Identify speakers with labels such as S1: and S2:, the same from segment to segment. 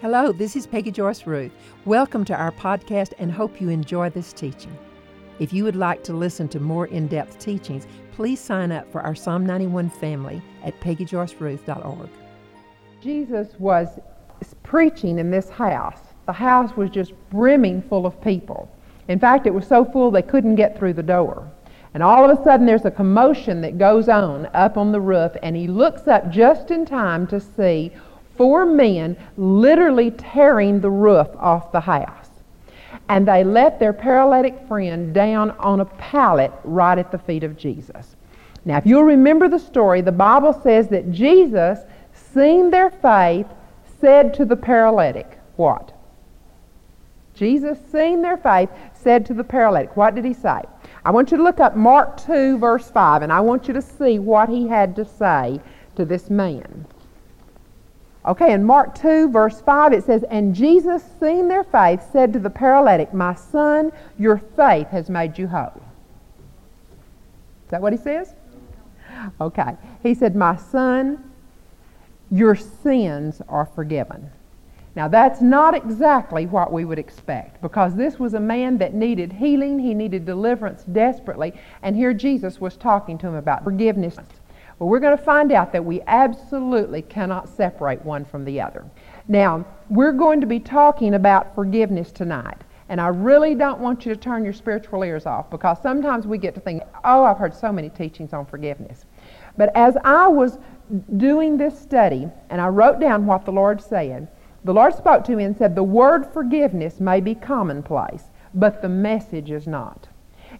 S1: Hello, this is Peggy Joyce Ruth. Welcome to our podcast and hope you enjoy this teaching. If you would like to listen to more in depth teachings, please sign up for our Psalm 91 family at peggyjoyceruth.org.
S2: Jesus was preaching in this house. The house was just brimming full of people. In fact, it was so full they couldn't get through the door. And all of a sudden, there's a commotion that goes on up on the roof, and he looks up just in time to see four men literally tearing the roof off the house. And they let their paralytic friend down on a pallet right at the feet of Jesus. Now, if you'll remember the story, the Bible says that Jesus, seeing their faith, said to the paralytic, What? Jesus, seeing their faith, said to the paralytic, What did he say? I want you to look up Mark 2, verse 5, and I want you to see what he had to say to this man. Okay, in Mark 2, verse 5, it says, And Jesus, seeing their faith, said to the paralytic, My son, your faith has made you whole. Is that what he says? Okay. He said, My son, your sins are forgiven. Now, that's not exactly what we would expect because this was a man that needed healing, he needed deliverance desperately, and here Jesus was talking to him about forgiveness. Well, we're going to find out that we absolutely cannot separate one from the other. Now, we're going to be talking about forgiveness tonight. And I really don't want you to turn your spiritual ears off because sometimes we get to think, oh, I've heard so many teachings on forgiveness. But as I was doing this study and I wrote down what the Lord said, the Lord spoke to me and said, The word forgiveness may be commonplace, but the message is not.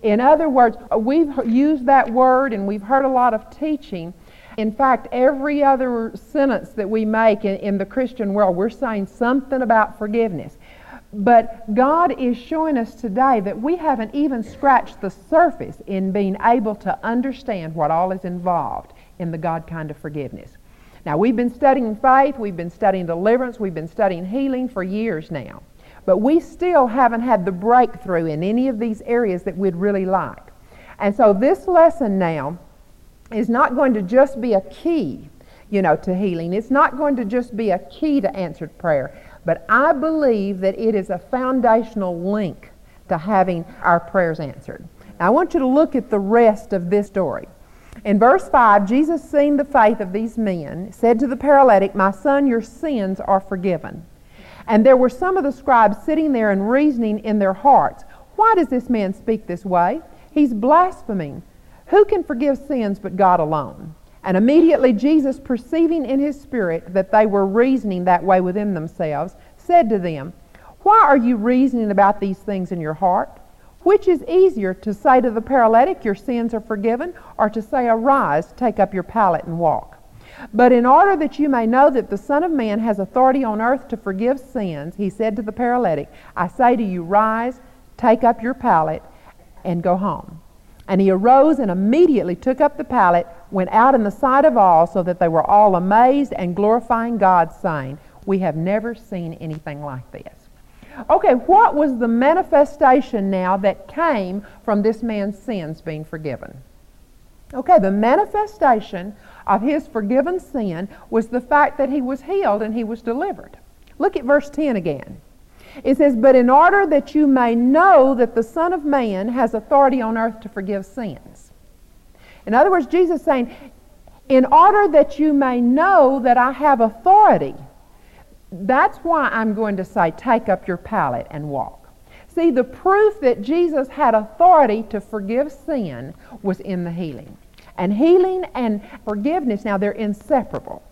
S2: In other words, we've used that word and we've heard a lot of teaching. In fact, every other sentence that we make in, in, the Christian world, we're saying something about forgiveness. But God is showing us today that we haven't even scratched the surface in being able to understand what all is involved in the God kind of forgiveness. Now, we've been studying faith, we've been studying deliverance, we've been studying healing for years now. But we still haven't had the breakthrough in any of these areas that we'd really like. And so this lesson now is not going to just be a key, you know, to healing. It's not going to just be a key to answered prayer. But I believe that it is a foundational link to having our prayers answered. Now, I want you to look at the rest of this story. In verse 5, Jesus, seeing the faith of these men, said to the paralytic, My son, your sins are forgiven. And there were some of the scribes sitting there and reasoning in their hearts, Why does this man speak this way? He's blaspheming. Who can forgive sins but God alone? And immediately Jesus, perceiving in his spirit that they were reasoning that way within themselves, said to them, Why are you reasoning about these things in your heart? Which is easier to say to the paralytic, Your sins are forgiven, or to say, Arise, take up your pallet and walk? But in order that you may know that the Son of Man has authority on earth to forgive sins, he said to the paralytic, I say to you, rise, take up your pallet, and go home. And he arose and immediately took up the pallet, went out in the sight of all, so that they were all amazed and glorifying God, saying, We have never seen anything like this. Okay, what was the manifestation now that came from this man's sins being forgiven? Okay, the manifestation of his forgiven sin was the fact that he was healed and he was delivered. Look at verse 10 again. It says, But in order that you may know that the Son of Man has authority on earth to forgive sins. In other words, Jesus saying, In order that you may know that I have authority, that's why I'm going to say, Take up your pallet and walk. See, the proof that Jesus had authority to forgive sin was in the healing. And healing and forgiveness, now they're inseparable.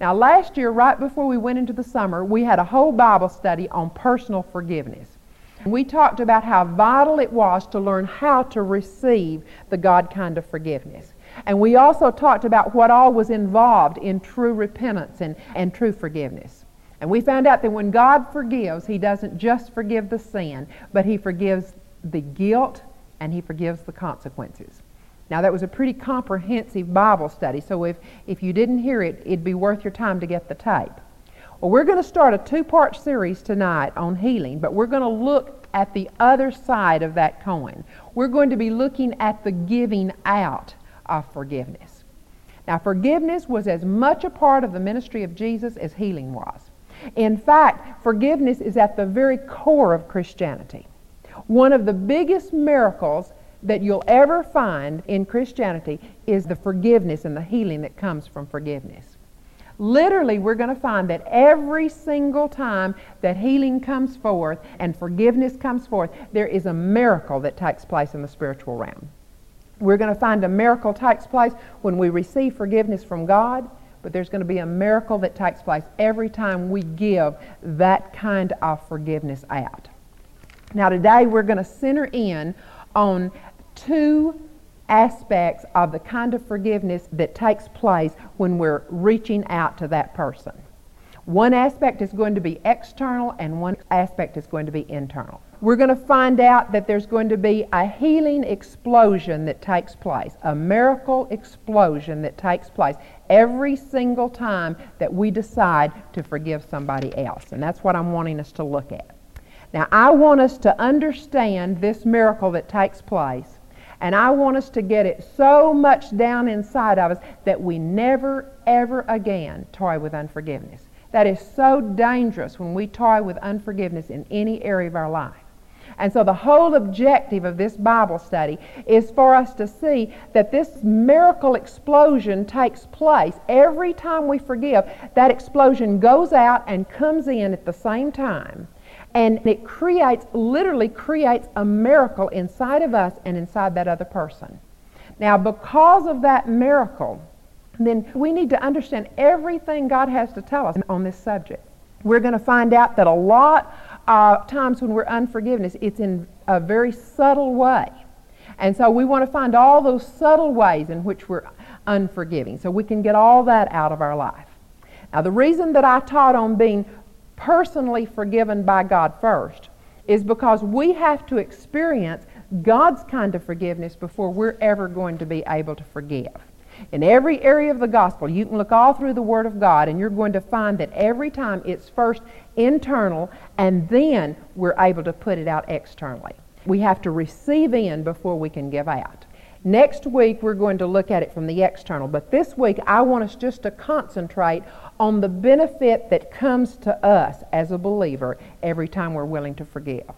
S2: Now, last year, right before we went into the summer, we had a whole Bible study on personal forgiveness. We talked about how vital it was to learn how to receive the God kind of forgiveness. And we also talked about what all was involved in true repentance and, and true forgiveness. And we found out that when God forgives, He doesn't just forgive the sin, but He forgives the guilt and He forgives the consequences. Now, that was a pretty comprehensive Bible study, so if, if you didn't hear it, it'd be worth your time to get the tape. Well, we're going to start a two part series tonight on healing, but we're going to look at the other side of that coin. We're going to be looking at the giving out of forgiveness. Now, forgiveness was as much a part of the ministry of Jesus as healing was. In fact, forgiveness is at the very core of Christianity. One of the biggest miracles that you'll ever find in Christianity is the forgiveness and the healing that comes from forgiveness. Literally, we're going to find that every single time that healing comes forth and forgiveness comes forth, there is a miracle that takes place in the spiritual realm. We're going to find a miracle takes place when we receive forgiveness from God, but there's going to be a miracle that takes place every time we give that kind of forgiveness out. Now, today we're going to center in on two aspects of the kind of forgiveness that takes place when we're reaching out to that person. One aspect is going to be external, and one aspect is going to be internal. We're going to find out that there's going to be a healing explosion that takes place, a miracle explosion that takes place every single time that we decide to forgive somebody else. And that's what I'm wanting us to look at. Now, I want us to understand this miracle that takes place and I want us to get it so much down inside of us that we never, ever again toy with unforgiveness. That is so dangerous when we toy with unforgiveness in any area of our life. And so the whole objective of this Bible study is for us to see that this miracle explosion takes place every time we forgive. That explosion goes out and comes in at the same time. And it creates, literally creates a miracle inside of us and inside that other person. Now, because of that miracle, then we need to understand everything God has to tell us on this subject. We're going to find out that a lot of times when we're unforgiveness, it's in a very subtle way. And so we want to find all those subtle ways in which we're unforgiving so we can get all that out of our life. Now, the reason that I taught on being personally forgiven by God first is because we have to experience God's kind of forgiveness before we're ever going to be able to forgive. In every area of the gospel, you can look all through the Word of God and you're going to find that every time it's first internal and then we're able to put it out externally. We have to receive in before we can give out. Next week, we're going to look at it from the external, but this week, I want us just to concentrate on the benefit that comes to us as a believer every time we're willing to forgive.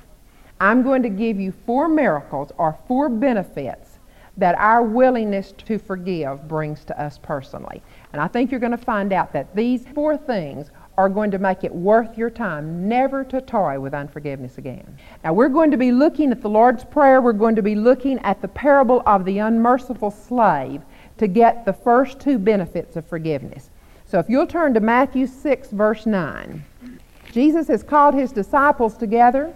S2: I'm going to give you four miracles or four benefits that our willingness to forgive brings to us personally. And I think you're going to find out that these four things are going to make it worth your time never to toy with unforgiveness again. Now, we're going to be looking at the Lord's Prayer. We're going to be looking at the parable of the unmerciful slave to get the first two benefits of forgiveness. So, if you'll turn to Matthew 6, verse 9, Jesus has called his disciples together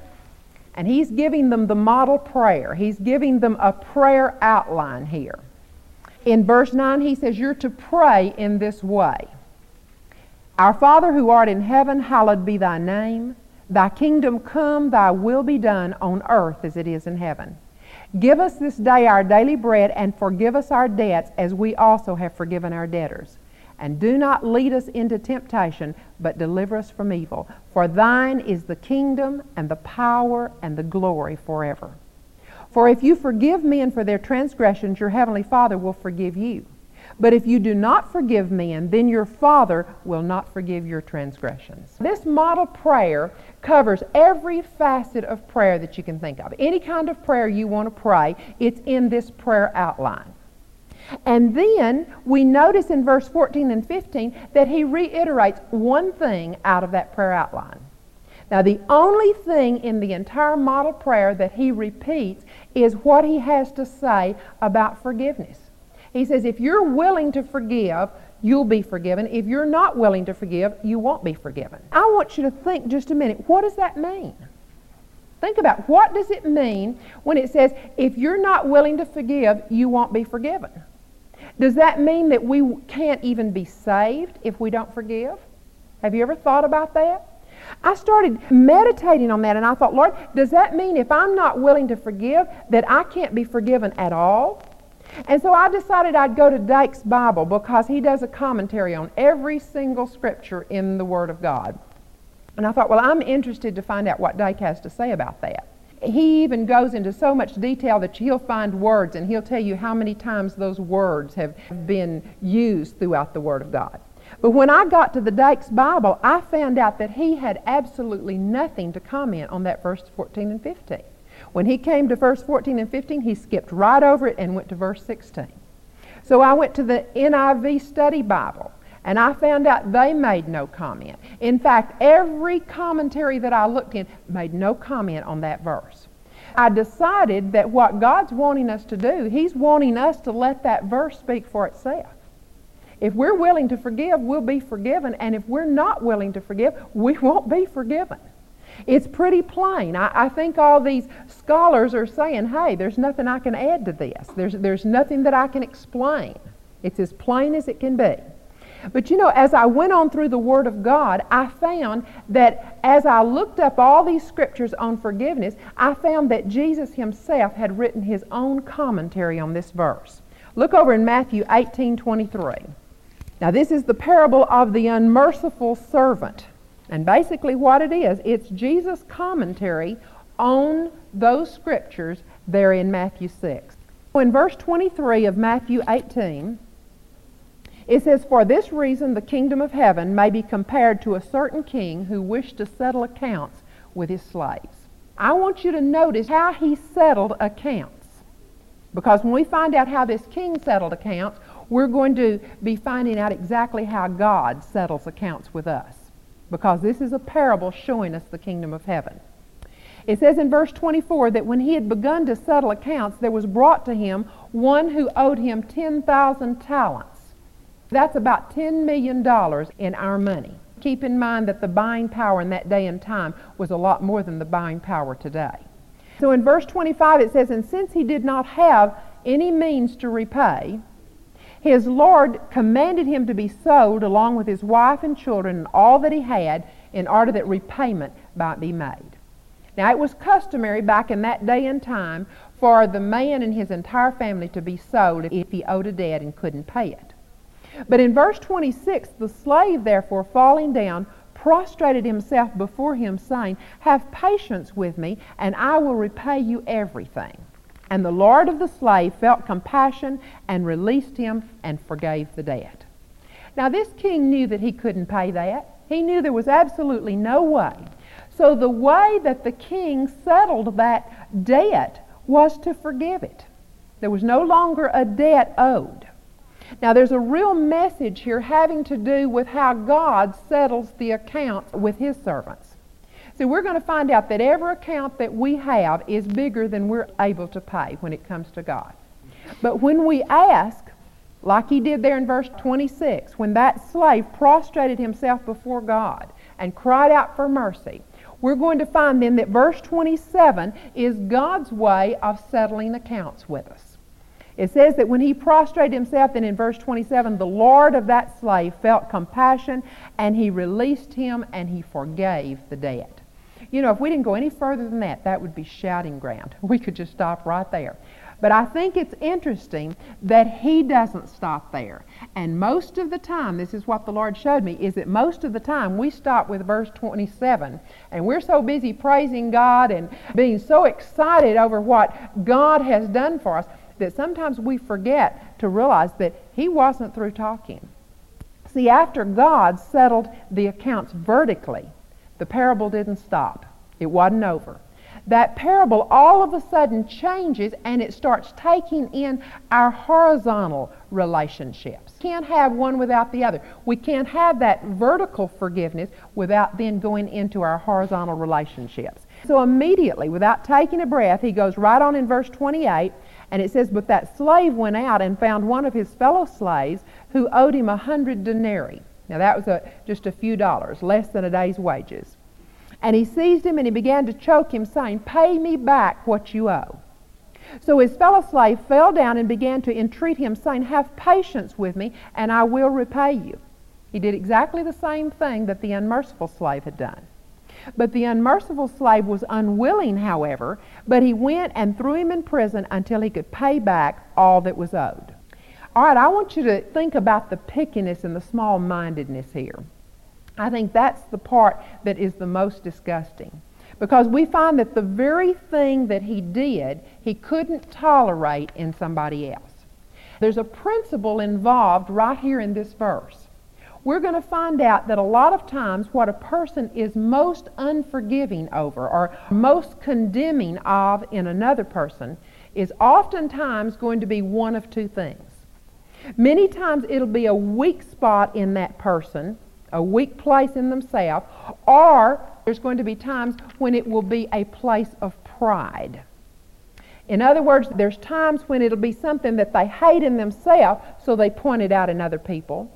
S2: and he's giving them the model prayer. He's giving them a prayer outline here. In verse 9, he says, You're to pray in this way. Our Father who art in heaven, hallowed be thy name. Thy kingdom come, thy will be done on earth as it is in heaven. Give us this day our daily bread, and forgive us our debts as we also have forgiven our debtors. And do not lead us into temptation, but deliver us from evil. For thine is the kingdom, and the power, and the glory forever. For if you forgive men for their transgressions, your heavenly Father will forgive you. But if you do not forgive men, then your Father will not forgive your transgressions. This model prayer covers every facet of prayer that you can think of. Any kind of prayer you want to pray, it's in this prayer outline. And then we notice in verse 14 and 15 that he reiterates one thing out of that prayer outline. Now, the only thing in the entire model prayer that he repeats is what he has to say about forgiveness. He says, if you're willing to forgive, you'll be forgiven. If you're not willing to forgive, you won't be forgiven. I want you to think just a minute, what does that mean? Think about what does it mean when it says, if you're not willing to forgive, you won't be forgiven? Does that mean that we can't even be saved if we don't forgive? Have you ever thought about that? I started meditating on that and I thought, Lord, does that mean if I'm not willing to forgive that I can't be forgiven at all? And so I decided I'd go to Dake's Bible because he does a commentary on every single scripture in the Word of God. And I thought, well, I'm interested to find out what Dake has to say about that. He even goes into so much detail that he'll find words and he'll tell you how many times those words have been used throughout the Word of God. But when I got to the Dake's Bible, I found out that he had absolutely nothing to comment on that verse 14 and 15. When he came to verse 14 and 15, he skipped right over it and went to verse 16. So I went to the NIV Study Bible and I found out they made no comment. In fact, every commentary that I looked in made no comment on that verse. I decided that what God's wanting us to do, He's wanting us to let that verse speak for itself. If we're willing to forgive, we'll be forgiven. And if we're not willing to forgive, we won't be forgiven. It's pretty plain. I, I, think all these scholars are saying, hey, there's nothing I can add to this. There's, there's nothing that I can explain. It's as plain as it can be. But you know, as I went on through the Word of God, I found that as I looked up all these scriptures on forgiveness, I found that Jesus himself had written his own commentary on this verse. Look over in Matthew 18 23. Now, this is the parable of the unmerciful servant. And basically, what it is, it's Jesus' commentary on those scriptures there in Matthew 6. In verse 23 of Matthew 18, it says, For this reason the kingdom of heaven may be compared to a certain king who wished to settle accounts with his slaves. I want you to notice how he settled accounts. Because when we find out how this king settled accounts, we're going to be finding out exactly how God settles accounts with us. Because this is a parable showing us the kingdom of heaven. It says in verse 24 that when he had begun to settle accounts, there was brought to him one who owed him 10,000 talents. That's about $10 million in our money. Keep in mind that the buying power in that day and time was a lot more than the buying power today. So in verse 25 it says, And since he did not have any means to repay, his Lord commanded him to be sold along with his wife and children and all that he had in order that repayment might be made. Now, it was customary back in that day and time for the man and his entire family to be sold if he owed a debt and couldn't pay it. But in verse 26, the slave, therefore, falling down, prostrated himself before him, saying, Have patience with me, and I will repay you everything. And the Lord of the slave felt compassion and released him and forgave the debt. Now, this king knew that he couldn't pay that. He knew there was absolutely no way. So, the way that the king settled that debt was to forgive it. There was no longer a debt owed. Now, there's a real message here having to do with how God settles the accounts with his servants. So we're going to find out that every account that we have is bigger than we're able to pay when it comes to God. But when we ask, like he did there in verse 26, when that slave prostrated himself before God and cried out for mercy, we're going to find then that verse 27 is God's way of settling accounts with us. It says that when he prostrated himself, then in verse 27, the Lord of that slave felt compassion and he released him and he forgave the debt. You know, if we didn't go any further than that, that would be shouting ground. We could just stop right there. But I think it's interesting that he doesn't stop there. And most of the time, this is what the Lord showed me, is that most of the time we stop with verse 27 and we're so busy praising God and being so excited over what God has done for us that sometimes we forget to realize that he wasn't through talking. See, after God settled the accounts vertically, the parable didn't stop. It wasn't over. That parable all of a sudden changes and it starts taking in our horizontal relationships. Can't have one without the other. We can't have that vertical forgiveness without then going into our horizontal relationships. So immediately, without taking a breath, he goes right on in verse 28 and it says, But that slave went out and found one of his fellow slaves who owed him a hundred denarii. Now that was a, just a few dollars, less than a day's wages. And he seized him and he began to choke him, saying, Pay me back what you owe. So his fellow slave fell down and began to entreat him, saying, Have patience with me, and I will repay you. He did exactly the same thing that the unmerciful slave had done. But the unmerciful slave was unwilling, however, but he went and threw him in prison until he could pay back all that was owed. All right, I want you to think about the pickiness and the small mindedness here. I think that's the part that is the most disgusting. Because we find that the very thing that he did, he couldn't tolerate in somebody else. There's a principle involved right here in this verse. we're going to find out that a lot of times what a person is most unforgiving over or most condemning of in another person is oftentimes going to be one of two things. Many times it'll be a weak spot in that person, a weak place in themselves, or there's going to be times when it will be a place of pride. In other words, there's times when it'll be something that they hate in themselves, so they point it out in other people.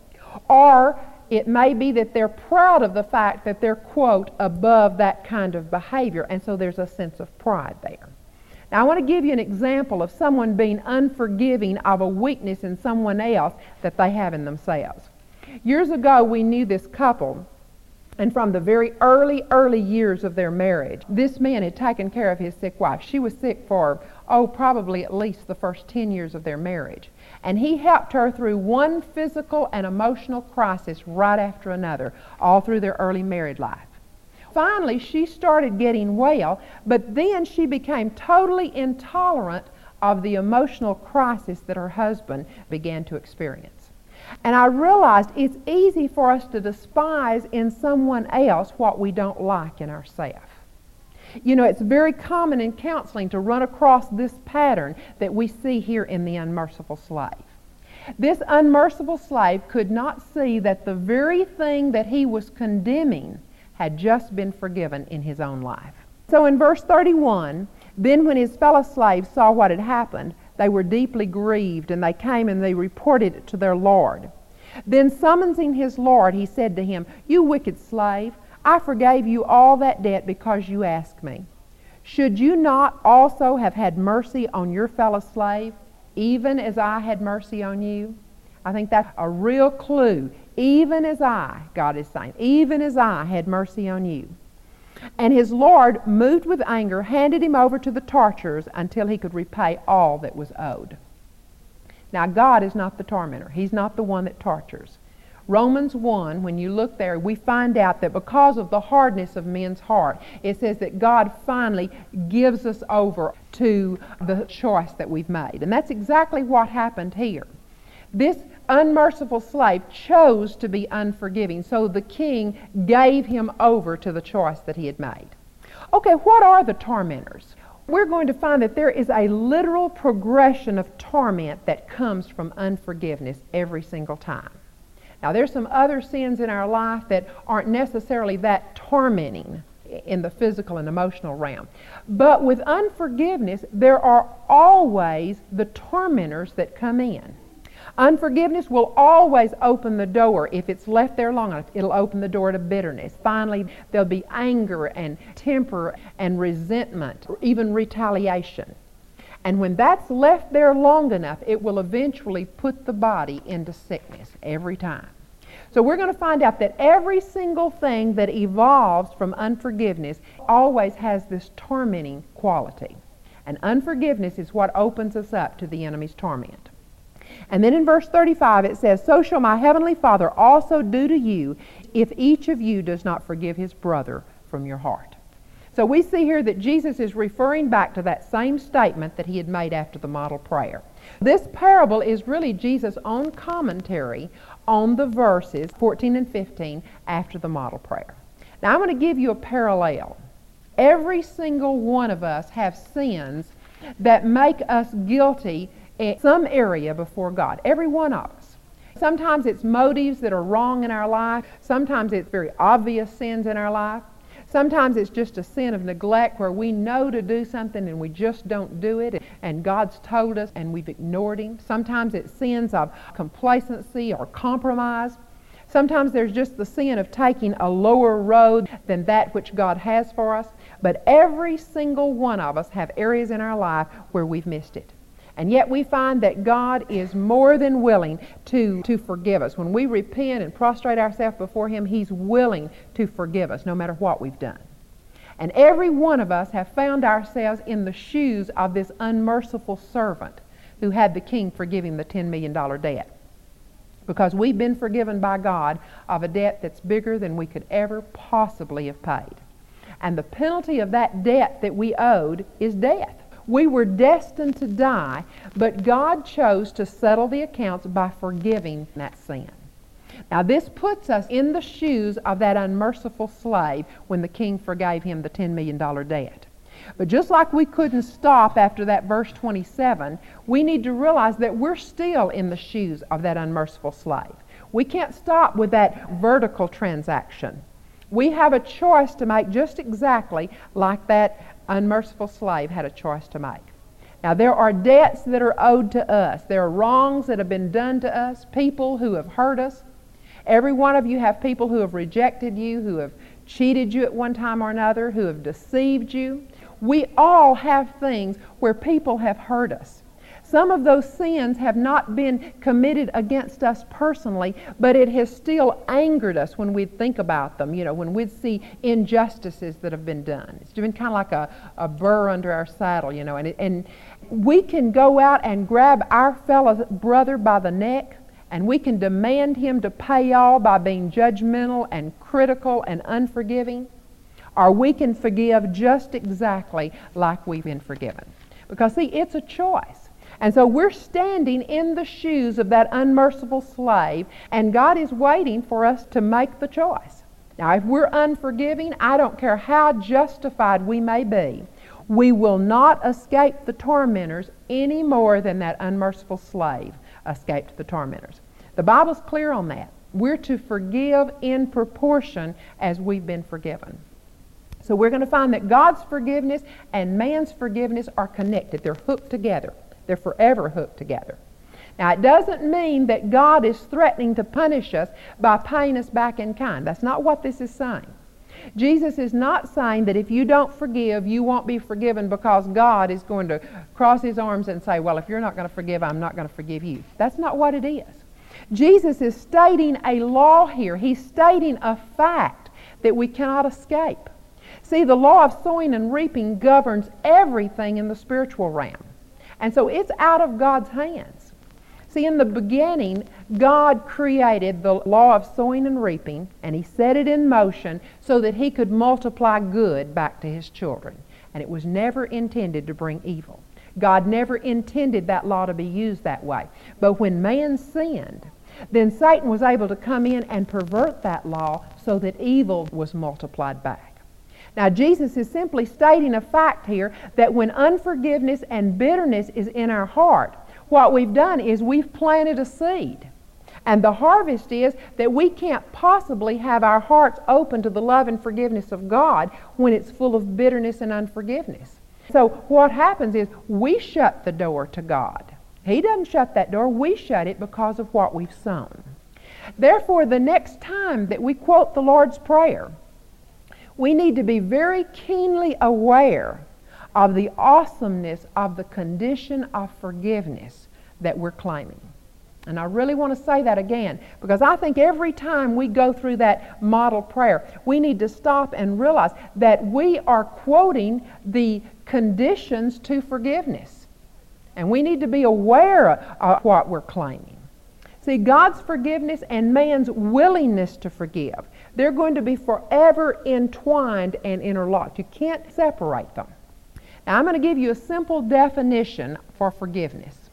S2: Or it may be that they're proud of the fact that they're, quote, above that kind of behavior, and so there's a sense of pride there. Now, I want to give you an example of someone being unforgiving of a weakness in someone else that they have in themselves. Years ago, we knew this couple, and from the very early, early years of their marriage, this man had taken care of his sick wife. She was sick for, oh, probably at least the first 10 years of their marriage. And he helped her through one physical and emotional crisis right after another, all through their early married life. Finally, she started getting well, but then she became totally intolerant of the emotional crisis that her husband began to experience. And I realized it's easy for us to despise in someone else what we don't like in ourselves. You know, it's very common in counseling to run across this pattern that we see here in the unmerciful slave. This unmerciful slave could not see that the very thing that he was condemning had just been forgiven in his own life. So in verse 31, then when his fellow slaves saw what had happened, they were deeply grieved, and they came and they reported it to their Lord. Then summoning his Lord, he said to him, You wicked slave, I forgave you all that debt because you asked me. Should you not also have had mercy on your fellow slave, even as I had mercy on you? I think that's a real clue even as I, God is saying, even as I had mercy on you. And his Lord, moved with anger, handed him over to the torturers until he could repay all that was owed. Now, God is not the tormentor. He's not the one that tortures. Romans 1, when you look there, we find out that because of the hardness of men's heart, it says that God finally gives us over to the choice that we've made. And that's exactly what happened here. This unmerciful slave chose to be unforgiving, so the king gave him over to the choice that he had made. Okay, what are the tormentors? We're going to find that there is a literal progression of torment that comes from unforgiveness every single time. Now, there's some other sins in our life that aren't necessarily that tormenting in the physical and emotional realm. But with unforgiveness, there are always the tormentors that come in. Unforgiveness will always open the door. If it's left there long enough, it'll open the door to bitterness. Finally, there'll be anger and temper and resentment, or even retaliation. And when that's left there long enough, it will eventually put the body into sickness every time. So we're going to find out that every single thing that evolves from unforgiveness always has this tormenting quality. And unforgiveness is what opens us up to the enemy's torment. And then in verse 35 it says, So shall my heavenly Father also do to you if each of you does not forgive his brother from your heart. So we see here that Jesus is referring back to that same statement that he had made after the model prayer. This parable is really Jesus' own commentary on the verses 14 and 15 after the model prayer. Now I'm going to give you a parallel. Every single one of us have sins that make us guilty in some area before God. Every one of us. Sometimes it's motives that are wrong in our life. Sometimes it's very obvious sins in our life. Sometimes it's just a sin of neglect where we know to do something and we just don't do it and God's told us and we've ignored Him. Sometimes it's sins of complacency or compromise. Sometimes there's just the sin of taking a lower road than that which God has for us. But every single one of us have areas in our life where we've missed it. And yet we find that God is more than willing to, to forgive us. When we repent and prostrate ourselves before Him, He's willing to forgive us no matter what we've done. And every one of us have found ourselves in the shoes of this unmerciful servant who had the king forgive him the $10 million debt. Because we've been forgiven by God of a debt that's bigger than we could ever possibly have paid. And the penalty of that debt that we owed is death. We were destined to die, but God chose to settle the accounts by forgiving that sin. Now, this puts us in the shoes of that unmerciful slave when the king forgave him the $10 million debt. But just like we couldn't stop after that verse 27, we need to realize that we're still in the shoes of that unmerciful slave. We can't stop with that vertical transaction. We have a choice to make just exactly like that unmerciful slave had a choice to make. Now, there are debts that are owed to us. There are wrongs that have been done to us, people who have hurt us. Every one of you have people who have rejected you, who have cheated you at one time or another, who have deceived you. We all have things where people have hurt us. Some of those sins have not been committed against us personally, but it has still angered us when we think about them, you know, when we see injustices that have been done. It's been kind of like a, a burr under our saddle, you know, and, it, and we can go out and grab our fellow brother by the neck and we can demand him to pay all by being judgmental and critical and unforgiving, or we can forgive just exactly like we've been forgiven. Because, see, it's a choice. And so we're standing in the shoes of that unmerciful slave, and God is waiting for us to make the choice. Now, if we're unforgiving, I don't care how justified we may be, we will not escape the tormentors any more than that unmerciful slave escaped the tormentors. The Bible's clear on that. We're to forgive in proportion as we've been forgiven. So we're going to find that God's forgiveness and man's forgiveness are connected. They're hooked together. They're forever hooked together. Now, it doesn't mean that God is threatening to punish us by paying us back in kind. That's not what this is saying. Jesus is not saying that if you don't forgive, you won't be forgiven because God is going to cross his arms and say, Well, if you're not going to forgive, I'm not going to forgive you. That's not what it is. Jesus is stating a law here, he's stating a fact that we cannot escape. See, the law of sowing and reaping governs everything in the spiritual realm. And so it's out of God's hands. See, in the beginning, God created the law of sowing and reaping, and He set it in motion so that He could multiply good back to His children. And it was never intended to bring evil. God never intended that law to be used that way. But when man sinned, then Satan was able to come in and pervert that law so that evil was multiplied back. Now, Jesus is simply stating a fact here that when unforgiveness and bitterness is in our heart, what we've done is we've planted a seed. And the harvest is that we can't possibly have our hearts open to the love and forgiveness of God when it's full of bitterness and unforgiveness. So what happens is we shut the door to God. He doesn't shut that door, we shut it because of what we've sown. Therefore, the next time that we quote the Lord's Prayer, we need to be very keenly aware of the awesomeness of the condition of forgiveness that we're claiming. And I really want to say that again because I think every time we go through that model prayer, we need to stop and realize that we are quoting the conditions to forgiveness. And we need to be aware of what we're claiming. See, God's forgiveness and man's willingness to forgive they're going to be forever entwined and interlocked. You can't separate them. Now, I'm going to give you a simple definition for forgiveness.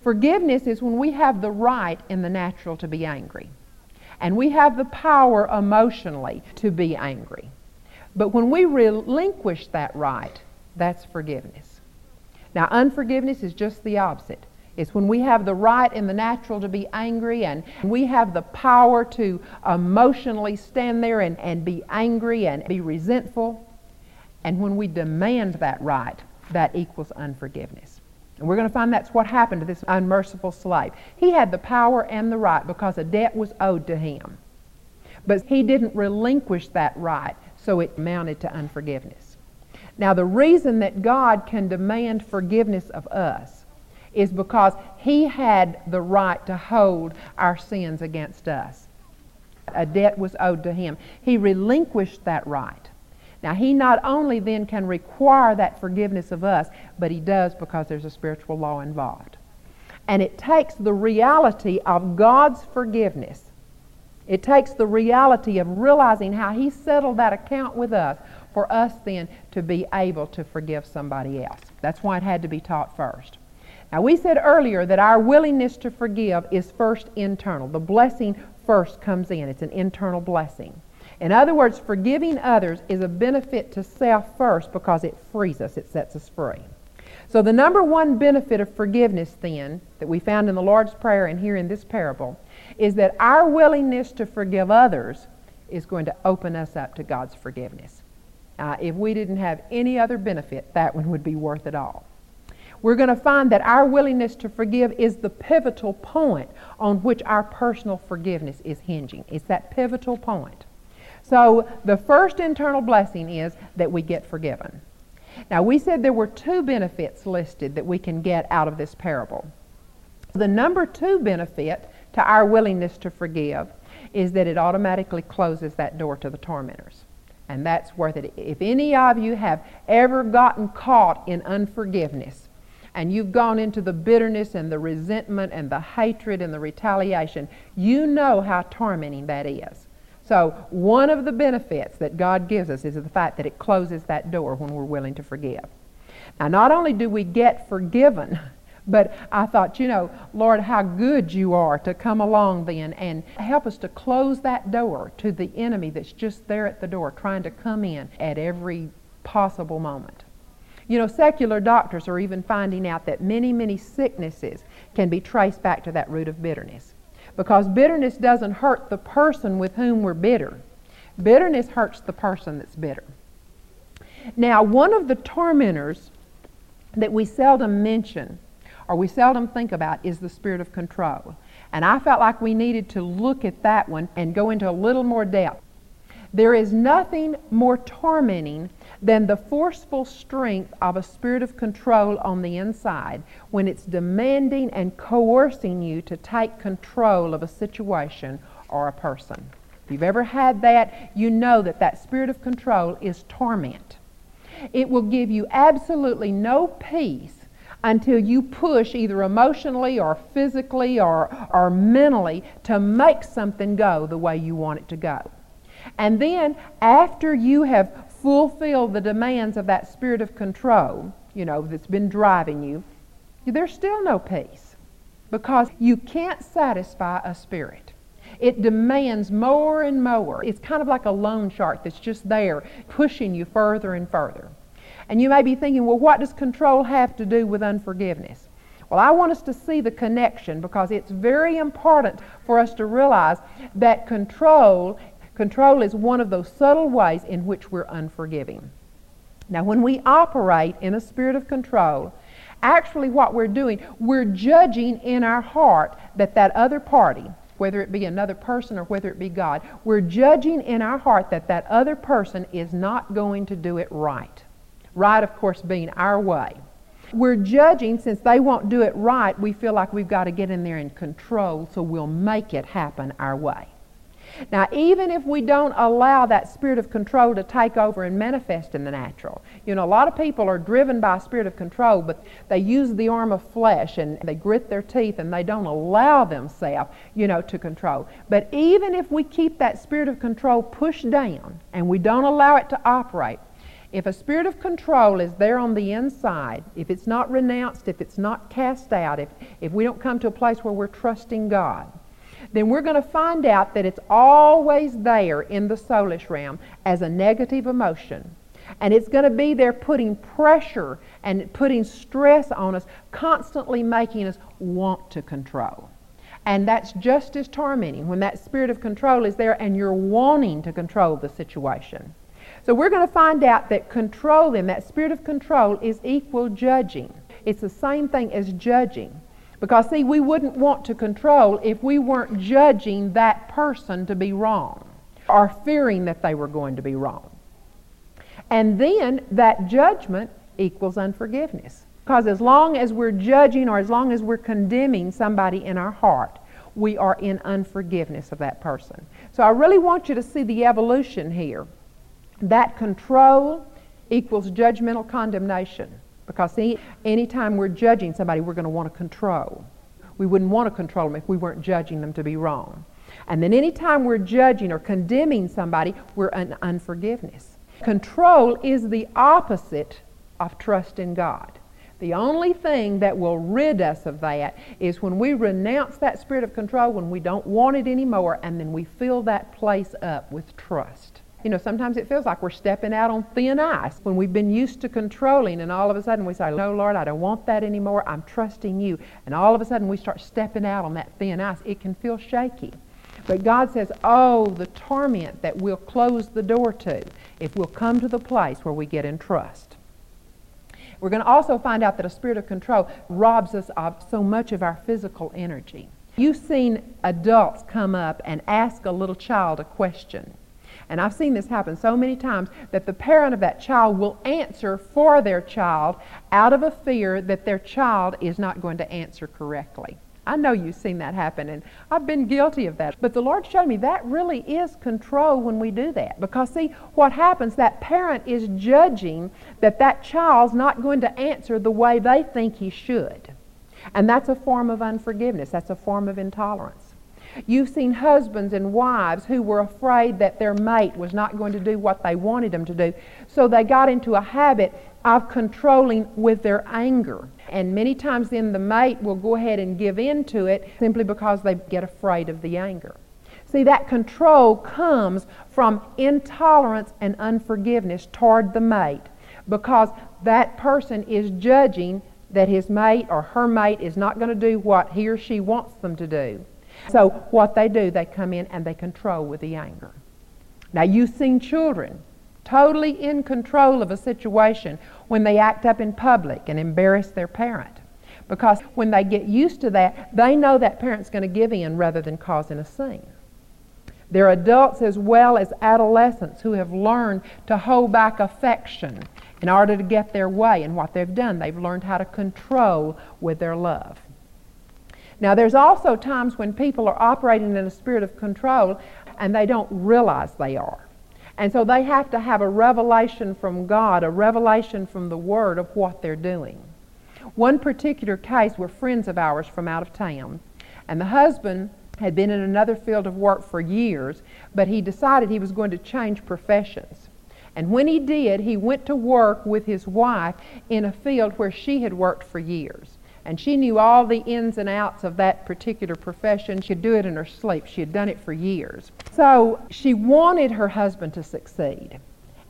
S2: Forgiveness is when we have the right in the natural to be angry, and we have the power emotionally to be angry. But when we relinquish that right, that's forgiveness. Now, unforgiveness is just the opposite. It's when we have the right in the natural to be angry and we have the power to emotionally stand there and, and be angry and be resentful. And when we demand that right, that equals unforgiveness. And we're going to find that's what happened to this unmerciful slave. He had the power and the right because a debt was owed to him. But he didn't relinquish that right, so it amounted to unforgiveness. Now, the reason that God can demand forgiveness of us is because he had the right to hold our sins against us. A debt was owed to him. He relinquished that right. Now, he not only then can require that forgiveness of us, but he does because there's a spiritual law involved. And it takes the reality of God's forgiveness. It takes the reality of realizing how he settled that account with us for us then to be able to forgive somebody else. That's why it had to be taught first. Now, we said earlier that our willingness to forgive is first internal. The blessing first comes in. It's an internal blessing. In other words, forgiving others is a benefit to self first because it frees us, it sets us free. So, the number one benefit of forgiveness, then, that we found in the Lord's Prayer and here in this parable, is that our willingness to forgive others is going to open us up to God's forgiveness. Uh, if we didn't have any other benefit, that one would be worth it all. We're going to find that our willingness to forgive is the pivotal point on which our personal forgiveness is hinging. It's that pivotal point. So the first internal blessing is that we get forgiven. Now, we said there were two benefits listed that we can get out of this parable. The number two benefit to our willingness to forgive is that it automatically closes that door to the tormentors. And that's worth it. If any of you have ever gotten caught in unforgiveness, and you've gone into the bitterness and the resentment and the hatred and the retaliation, you know how tormenting that is. So, one of the benefits that God gives us is the fact that it closes that door when we're willing to forgive. Now, not only do we get forgiven, but I thought, you know, Lord, how good you are to come along then and help us to close that door to the enemy that's just there at the door trying to come in at every possible moment. You know, secular doctors are even finding out that many, many sicknesses can be traced back to that root of bitterness. Because bitterness doesn't hurt the person with whom we're bitter. Bitterness hurts the person that's bitter. Now, one of the tormentors that we seldom mention or we seldom think about is the spirit of control. And I felt like we needed to look at that one and go into a little more depth. There is nothing more tormenting than the forceful strength of a spirit of control on the inside when it's demanding and coercing you to take control of a situation or a person. If you've ever had that, you know that that spirit of control is torment. It will give you absolutely no peace until you push either emotionally or physically or, or mentally to make something go the way you want it to go. And then, after you have fulfilled the demands of that spirit of control, you know, that's been driving you, there's still no peace because you can't satisfy a spirit. It demands more and more. It's kind of like a loan shark that's just there pushing you further and further. And you may be thinking, well, what does control have to do with unforgiveness? Well, I want us to see the connection because it's very important for us to realize that control Control is one of those subtle ways in which we're unforgiving. Now, when we operate in a spirit of control, actually what we're doing, we're judging in our heart that that other party, whether it be another person or whether it be God, we're judging in our heart that that other person is not going to do it right. Right, of course, being our way. We're judging since they won't do it right, we feel like we've got to get in there and control so we'll make it happen our way. Now, even if we don't allow that spirit of control to take over and manifest in the natural, you know, a lot of people are driven by a spirit of control, but they use the arm of flesh and they grit their teeth and they don't allow themselves, you know, to control. But even if we keep that spirit of control pushed down and we don't allow it to operate, if a spirit of control is there on the inside, if it's not renounced, if it's not cast out, if, if we don't come to a place where we're trusting God, then we're going to find out that it's always there in the soulish realm as a negative emotion. And it's going to be there putting pressure and putting stress on us, constantly making us want to control. And that's just as tormenting when that spirit of control is there and you're wanting to control the situation. So we're going to find out that control, then, that spirit of control is equal judging. It's the same thing as judging. Because, see, we wouldn't want to control if we weren't judging that person to be wrong or fearing that they were going to be wrong. And then that judgment equals unforgiveness. Because as long as we're judging or as long as we're condemning somebody in our heart, we are in unforgiveness of that person. So I really want you to see the evolution here. That control equals judgmental condemnation. Because see, anytime we're judging somebody, we're going to want to control. We wouldn't want to control them if we weren't judging them to be wrong. And then anytime we're judging or condemning somebody, we're in unforgiveness. Control is the opposite of trust in God. The only thing that will rid us of that is when we renounce that spirit of control, when we don't want it anymore, and then we fill that place up with trust. You know, sometimes it feels like we're stepping out on thin ice when we've been used to controlling, and all of a sudden we say, No, Lord, I don't want that anymore. I'm trusting you. And all of a sudden we start stepping out on that thin ice. It can feel shaky. But God says, Oh, the torment that we'll close the door to if we'll come to the place where we get in trust. We're going to also find out that a spirit of control robs us of so much of our physical energy. You've seen adults come up and ask a little child a question. And I've seen this happen so many times that the parent of that child will answer for their child out of a fear that their child is not going to answer correctly. I know you've seen that happen, and I've been guilty of that. But the Lord showed me that really is control when we do that. Because, see, what happens, that parent is judging that that child's not going to answer the way they think he should. And that's a form of unforgiveness, that's a form of intolerance. You've seen husbands and wives who were afraid that their mate was not going to do what they wanted them to do, so they got into a habit of controlling with their anger. And many times then the mate will go ahead and give in to it simply because they get afraid of the anger. See, that control comes from intolerance and unforgiveness toward the mate because that person is judging that his mate or her mate is not going to do what he or she wants them to do. So, what they do, they come in and they control with the anger. Now, you've seen children totally in control of a situation when they act up in public and embarrass their parent. Because when they get used to that, they know that parent's going to give in rather than causing a scene. They're adults as well as adolescents who have learned to hold back affection in order to get their way. And what they've done, they've learned how to control with their love. Now, there's also times when people are operating in a spirit of control and they don't realize they are. And so they have to have a revelation from God, a revelation from the Word of what they're doing. One particular case were friends of ours from out of town, and the husband had been in another field of work for years, but he decided he was going to change professions. And when he did, he went to work with his wife in a field where she had worked for years. And she knew all the ins and outs of that particular profession. She'd do it in her sleep. She had done it for years. So she wanted her husband to succeed.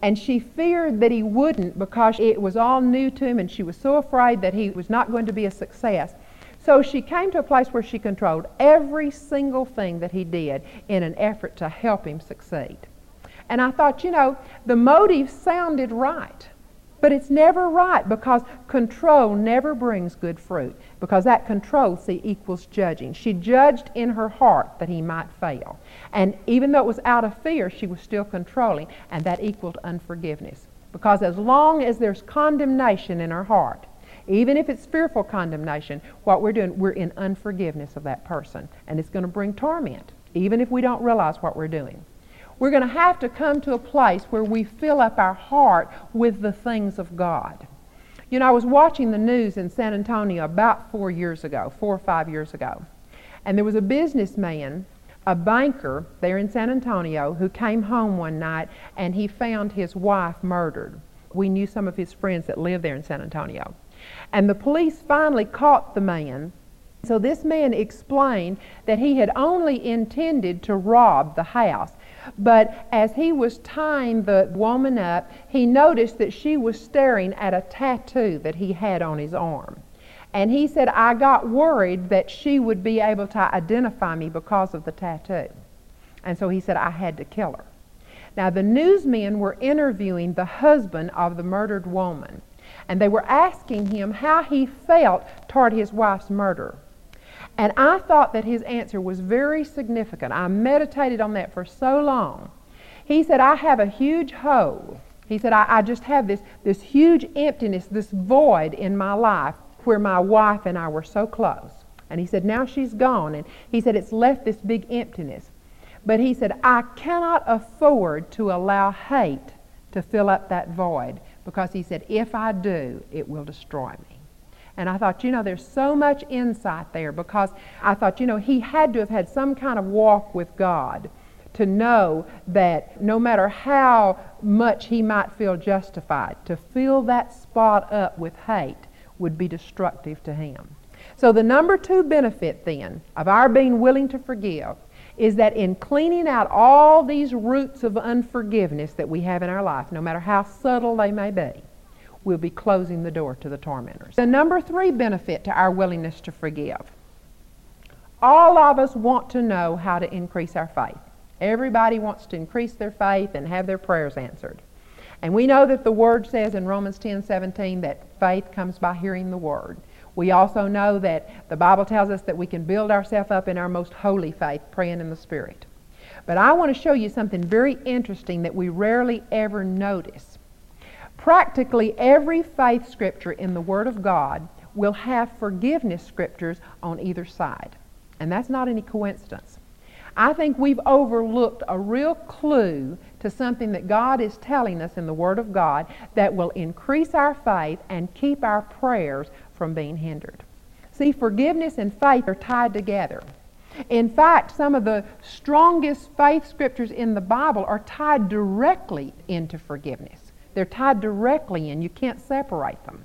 S2: And she feared that he wouldn't because it was all new to him and she was so afraid that he was not going to be a success. So she came to a place where she controlled every single thing that he did in an effort to help him succeed. And I thought, you know, the motive sounded right. But it's never right because control never brings good fruit because that control, see, equals judging. She judged in her heart that he might fail. And even though it was out of fear, she was still controlling, and that equaled unforgiveness. Because as long as there's condemnation in her heart, even if it's fearful condemnation, what we're doing, we're in unforgiveness of that person. And it's going to bring torment, even if we don't realize what we're doing. We're going to have to come to a place where we fill up our heart with the things of God. You know, I was watching the news in San Antonio about four years ago, four or five years ago, and there was a businessman, a banker there in San Antonio, who came home one night and he found his wife murdered. We knew some of his friends that lived there in San Antonio. And the police finally caught the man. So this man explained that he had only intended to rob the house. But as he was tying the woman up, he noticed that she was staring at a tattoo that he had on his arm. And he said, I got worried that she would be able to identify me because of the tattoo. And so he said, I had to kill her. Now, the newsmen were interviewing the husband of the murdered woman, and they were asking him how he felt toward his wife's murder. And I thought that his answer was very significant. I meditated on that for so long. He said, I have a huge hole. He said, I, I just have this, this huge emptiness, this void in my life where my wife and I were so close. And he said, now she's gone. And he said, it's left this big emptiness. But he said, I cannot afford to allow hate to fill up that void because he said, if I do, it will destroy me. And I thought, you know, there's so much insight there because I thought, you know, he had to have had some kind of walk with God to know that no matter how much he might feel justified, to fill that spot up with hate would be destructive to him. So, the number two benefit then of our being willing to forgive is that in cleaning out all these roots of unforgiveness that we have in our life, no matter how subtle they may be, we'll be closing the door to the tormentors. The number three benefit to our willingness to forgive. All of us want to know how to increase our faith. Everybody wants to increase their faith and have their prayers answered. And we know that the Word says in Romans 10 17 that faith comes by hearing the Word. We also know that the Bible tells us that we can build ourselves up in our most holy faith, praying in the Spirit. But I want to show you something very interesting that we rarely ever notice. Practically every faith scripture in the Word of God will have forgiveness scriptures on either side. And that's not any coincidence. I think we've overlooked a real clue to something that God is telling us in the Word of God that will increase our faith and keep our prayers from being hindered. See, forgiveness and faith are tied together. In fact, some of the strongest faith scriptures in the Bible are tied directly into forgiveness. They're tied directly in. You can't separate them.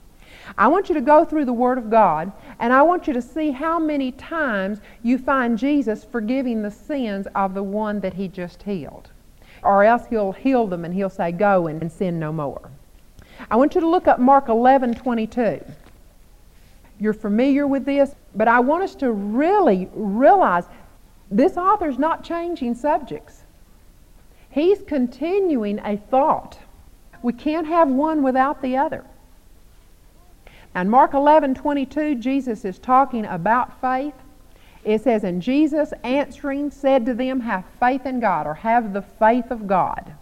S2: I want you to go through the Word of God, and I want you to see how many times you find Jesus forgiving the sins of the one that He just healed. Or else He'll heal them and He'll say, Go and sin no more. I want you to look up Mark 11 22. You're familiar with this, but I want us to really realize this author's not changing subjects. He's continuing a thought. We can't have one without the other. And Mark 11, 22, Jesus is talking about faith. It says, And Jesus answering said to them, Have faith in God, or have the faith of God.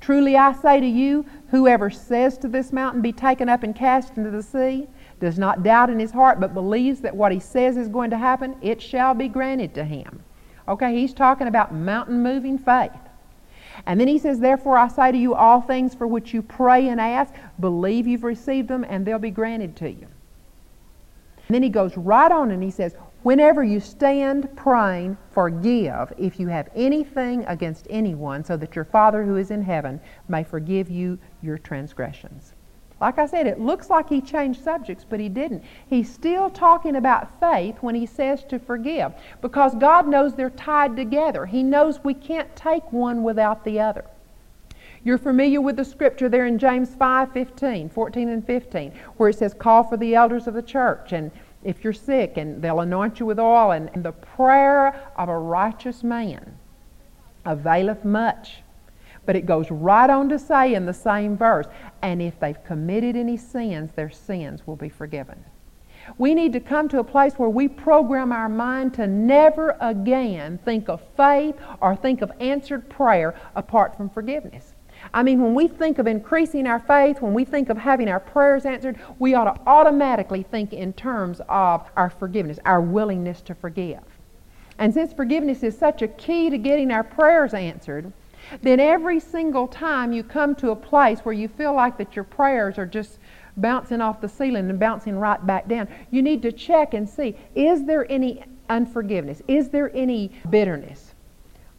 S2: Truly I say to you, whoever says to this mountain, Be taken up and cast into the sea, does not doubt in his heart, but believes that what he says is going to happen, it shall be granted to him. Okay, he's talking about mountain moving faith. And then he says, Therefore I say to you, all things for which you pray and ask, believe you've received them, and they'll be granted to you. And then he goes right on and he says, Whenever you stand praying, forgive if you have anything against anyone, so that your Father who is in heaven may forgive you your transgressions. Like I said, it looks like he changed subjects, but he didn't. He's still talking about faith when he says to forgive because God knows they're tied together. He knows we can't take one without the other. You're familiar with the scripture there in James 5 15, 14 and 15, where it says, Call for the elders of the church, and if you're sick, and they'll anoint you with oil, and, the prayer of a righteous man availeth much. But it goes right on to say in the same verse, and if they've committed any sins, their sins will be forgiven. We need to come to a place where we program our mind to never again think of faith or think of answered prayer apart from forgiveness. I mean, when we think of increasing our faith, when we think of having our prayers answered, we ought to automatically think in terms of our forgiveness, our willingness to forgive. And since forgiveness is such a key to getting our prayers answered, then every single time you come to a place where you feel like that your prayers are just bouncing off the ceiling and bouncing right back down, you need to check and see is there any unforgiveness? Is there any bitterness?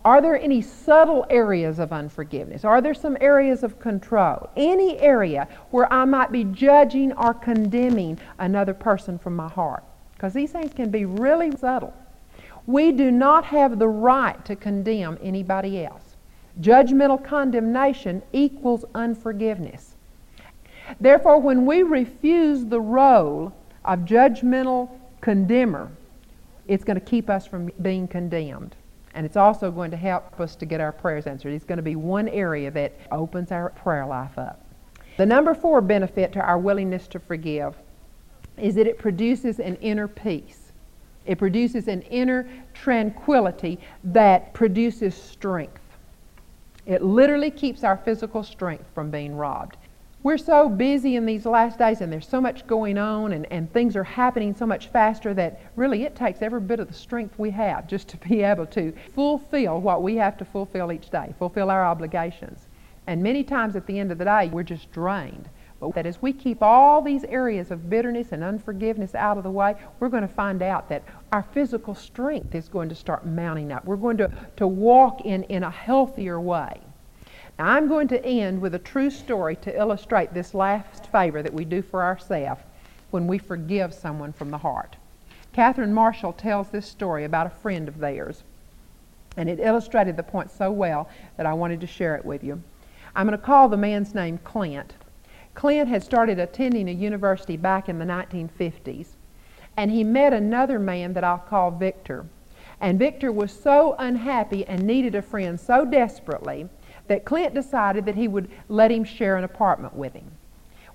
S2: Are there any subtle areas of unforgiveness? Are there some areas of control? Any area where I might be judging or condemning another person from my heart? Because these things can be really subtle. We do not have the right to condemn anybody else. Judgmental condemnation equals unforgiveness. Therefore, when we refuse the role of judgmental condemner, it's going to keep us from being condemned. And it's also going to help us to get our prayers answered. It's going to be one area that opens our prayer life up. The number four benefit to our willingness to forgive is that it produces an inner peace. It produces an inner tranquility that produces strength. It literally keeps our physical strength from being robbed. We're so busy in these last days and there's so much going on and, and things are happening so much faster that really it takes every bit of the strength we have just to be able to fulfill what we have to fulfill each day, fulfill our obligations. And many times at the end of the day, we're just drained. But that as we keep all these areas of bitterness and unforgiveness out of the way, we're going to find out that our physical strength is going to start mounting up. We're going to, to walk in, in a healthier way. Now, I'm going to end with a true story to illustrate this last favor that we do for ourselves. when we forgive someone from the heart. Catherine Marshall tells this story about a friend of theirs, and it illustrated the point so well that I wanted to share it with you. I'm going to call the man's name Clint. Clint had started attending a university back in the 1950s, and he met another man that I'll call Victor. And Victor was so unhappy and needed a friend so desperately that Clint decided that he would let him share an apartment with him.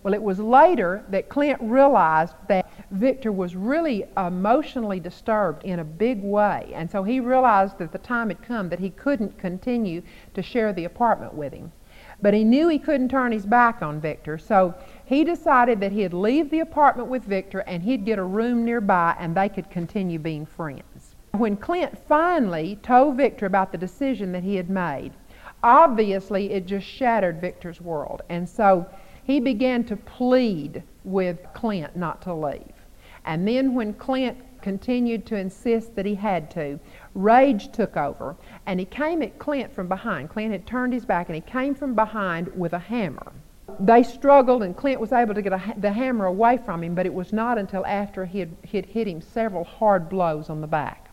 S2: Well, it was later that Clint realized that Victor was really emotionally disturbed in a big way. And so he realized that the time had come that he couldn't continue to share the apartment with him. But he knew he couldn't turn his back on Victor, so he decided that he'd leave the apartment with Victor and he'd get a room nearby and they could continue being friends. When Clint finally told Victor about the decision that he had made, obviously it just shattered Victor's world. And so he began to plead with Clint not to leave. And then when Clint continued to insist that he had to, rage took over, and he came at Clint from behind. Clint had turned his back, and he came from behind with a hammer. They struggled, and Clint was able to get a, the hammer away from him, but it was not until after he had, he had hit him several hard blows on the back.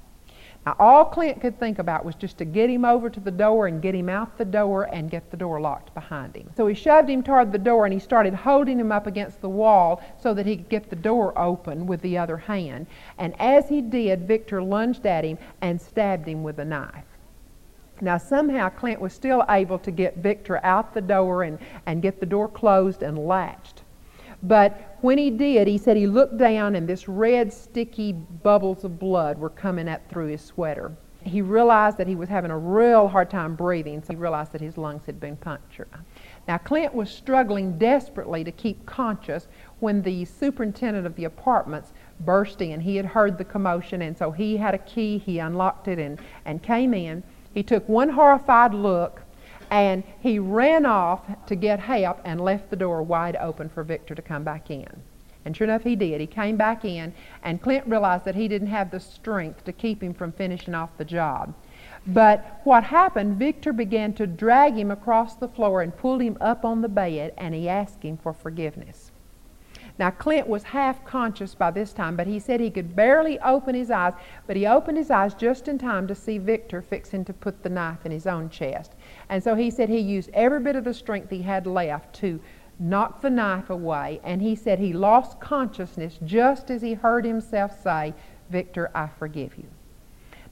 S2: Now, all Clint could think about was just to get him over to the door and get him out the door and get the door locked behind him. So he shoved him toward the door and he started holding him up against the wall so that he could get the door open with the other hand. And as he did, Victor lunged at him and stabbed him with a knife. Now, somehow Clint was still able to get Victor out the door and, and get the door closed and latched. But when he did, he said he looked down and this red, sticky bubbles of blood were coming up through his sweater. He realized that he was having a real hard time breathing, so he realized that his lungs had been punctured. Now, Clint was struggling desperately to keep conscious when the superintendent of the apartments burst in. He had heard the commotion, and so he had a key. He unlocked it and, and came in. He took one horrified look and he ran off to get help and left the door wide open for Victor to come back in. And sure enough, he did. He came back in, and Clint realized that he didn't have the strength to keep him from finishing off the job. But what happened, Victor began to drag him across the floor and pulled him up on the bed, and he asked him for forgiveness. Now, Clint was half conscious by this time, but he said he could barely open his eyes, but he opened his eyes just in time to see Victor fixing to put the knife in his own chest. And so he said he used every bit of the strength he had left to knock the knife away. And he said he lost consciousness just as he heard himself say, Victor, I forgive you.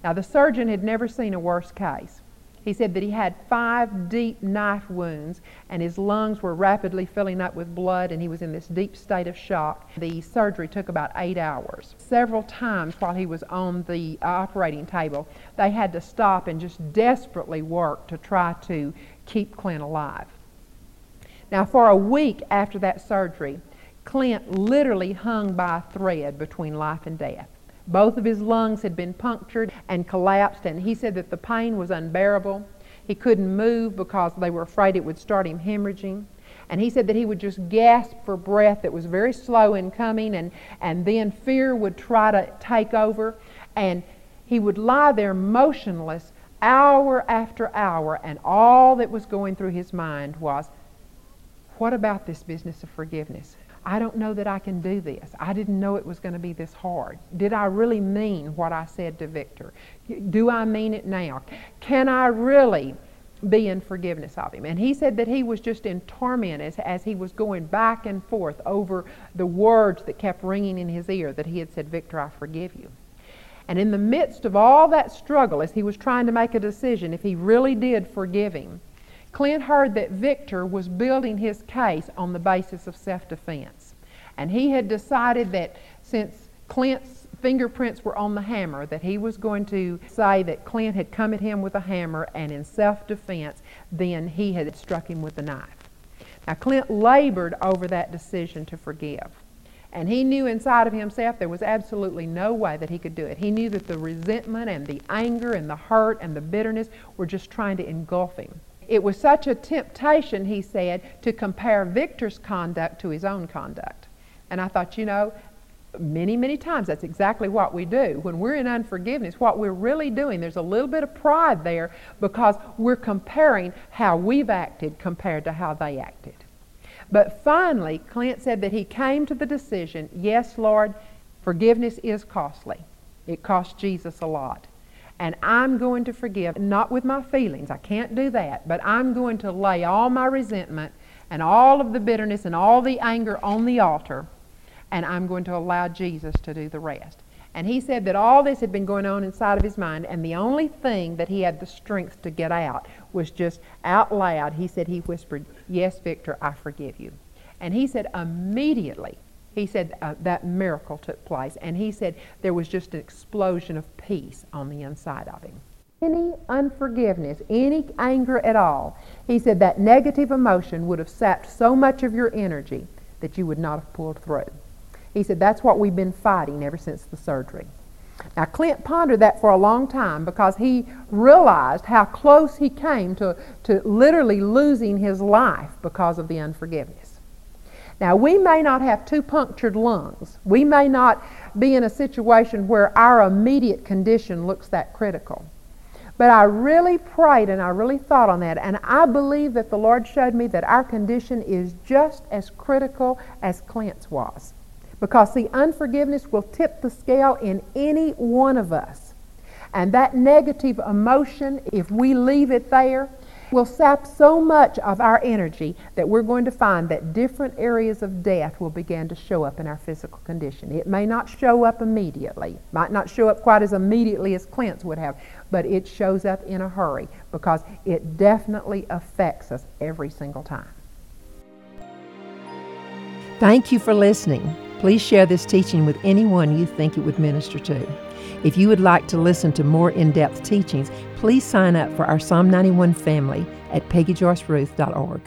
S2: Now, the surgeon had never seen a worse case. He said that he had five deep knife wounds and his lungs were rapidly filling up with blood and he was in this deep state of shock. The surgery took about eight hours. Several times while he was on the uh, operating table, they had to stop and just desperately work to try to keep Clint alive. Now, for a week after that surgery, Clint literally hung by a thread between life and death. Both of his lungs had been punctured and collapsed, and he said that the pain was unbearable. He couldn't move because they were afraid it would start him hemorrhaging. And he said that he would just gasp for breath that was very slow in coming, and, and then fear would try to take over. And he would lie there motionless hour after hour, and all that was going through his mind was, What about this business of forgiveness? I don't know that I can do this. I didn't know it was going to be this hard. Did I really mean what I said to Victor? Do I mean it now? Can I really be in forgiveness of him? And he said that he was just in torment as, as he was going back and forth over the words that kept ringing in his ear that he had said, Victor, I forgive you. And in the midst of all that struggle, as he was trying to make a decision if he really did forgive him, Clint heard that Victor was building his case on the basis of self defense. And he had decided that since Clint's fingerprints were on the hammer, that he was going to say that Clint had come at him with a hammer and in self defense, then he had struck him with a knife. Now, Clint labored over that decision to forgive. And he knew inside of himself there was absolutely no way that he could do it. He knew that the resentment and the anger and the hurt and the bitterness were just trying to engulf him. It was such a temptation, he said, to compare Victor's conduct to his own conduct. And I thought, you know, many, many times that's exactly what we do. When we're in unforgiveness, what we're really doing, there's a little bit of pride there because we're comparing how we've acted compared to how they acted. But finally, Clint said that he came to the decision yes, Lord, forgiveness is costly. It cost Jesus a lot. And I'm going to forgive, not with my feelings, I can't do that, but I'm going to lay all my resentment and all of the bitterness and all the anger on the altar, and I'm going to allow Jesus to do the rest. And he said that all this had been going on inside of his mind, and the only thing that he had the strength to get out was just out loud. He said, he whispered, Yes, Victor, I forgive you. And he said, immediately, he said uh, that miracle took place. And he said there was just an explosion of peace on the inside of him. Any unforgiveness, any anger at all, he said that negative emotion would have sapped so much of your energy that you would not have pulled through. He said that's what we've been fighting ever since the surgery. Now, Clint pondered that for a long time because he realized how close he came to, to literally losing his life because of the unforgiveness. Now, we may not have two punctured lungs. We may not be in a situation where our immediate condition looks that critical. But I really prayed and I really thought on that, and I believe that the Lord showed me that our condition is just as critical as Clint's was. Because, the unforgiveness will tip the scale in any one of us. And that negative emotion, if we leave it there, will sap so much of our energy that we're going to find that different areas of death will begin to show up in our physical condition. It may not show up immediately, might not show up quite as immediately as Clint's would have, but it shows up in a hurry because it definitely affects us every single time.
S1: Thank you for listening. Please share this teaching with anyone you think it would minister to. If you would like to listen to more in depth teachings, please sign up for our Psalm 91 family at peggyjoyceruth.org.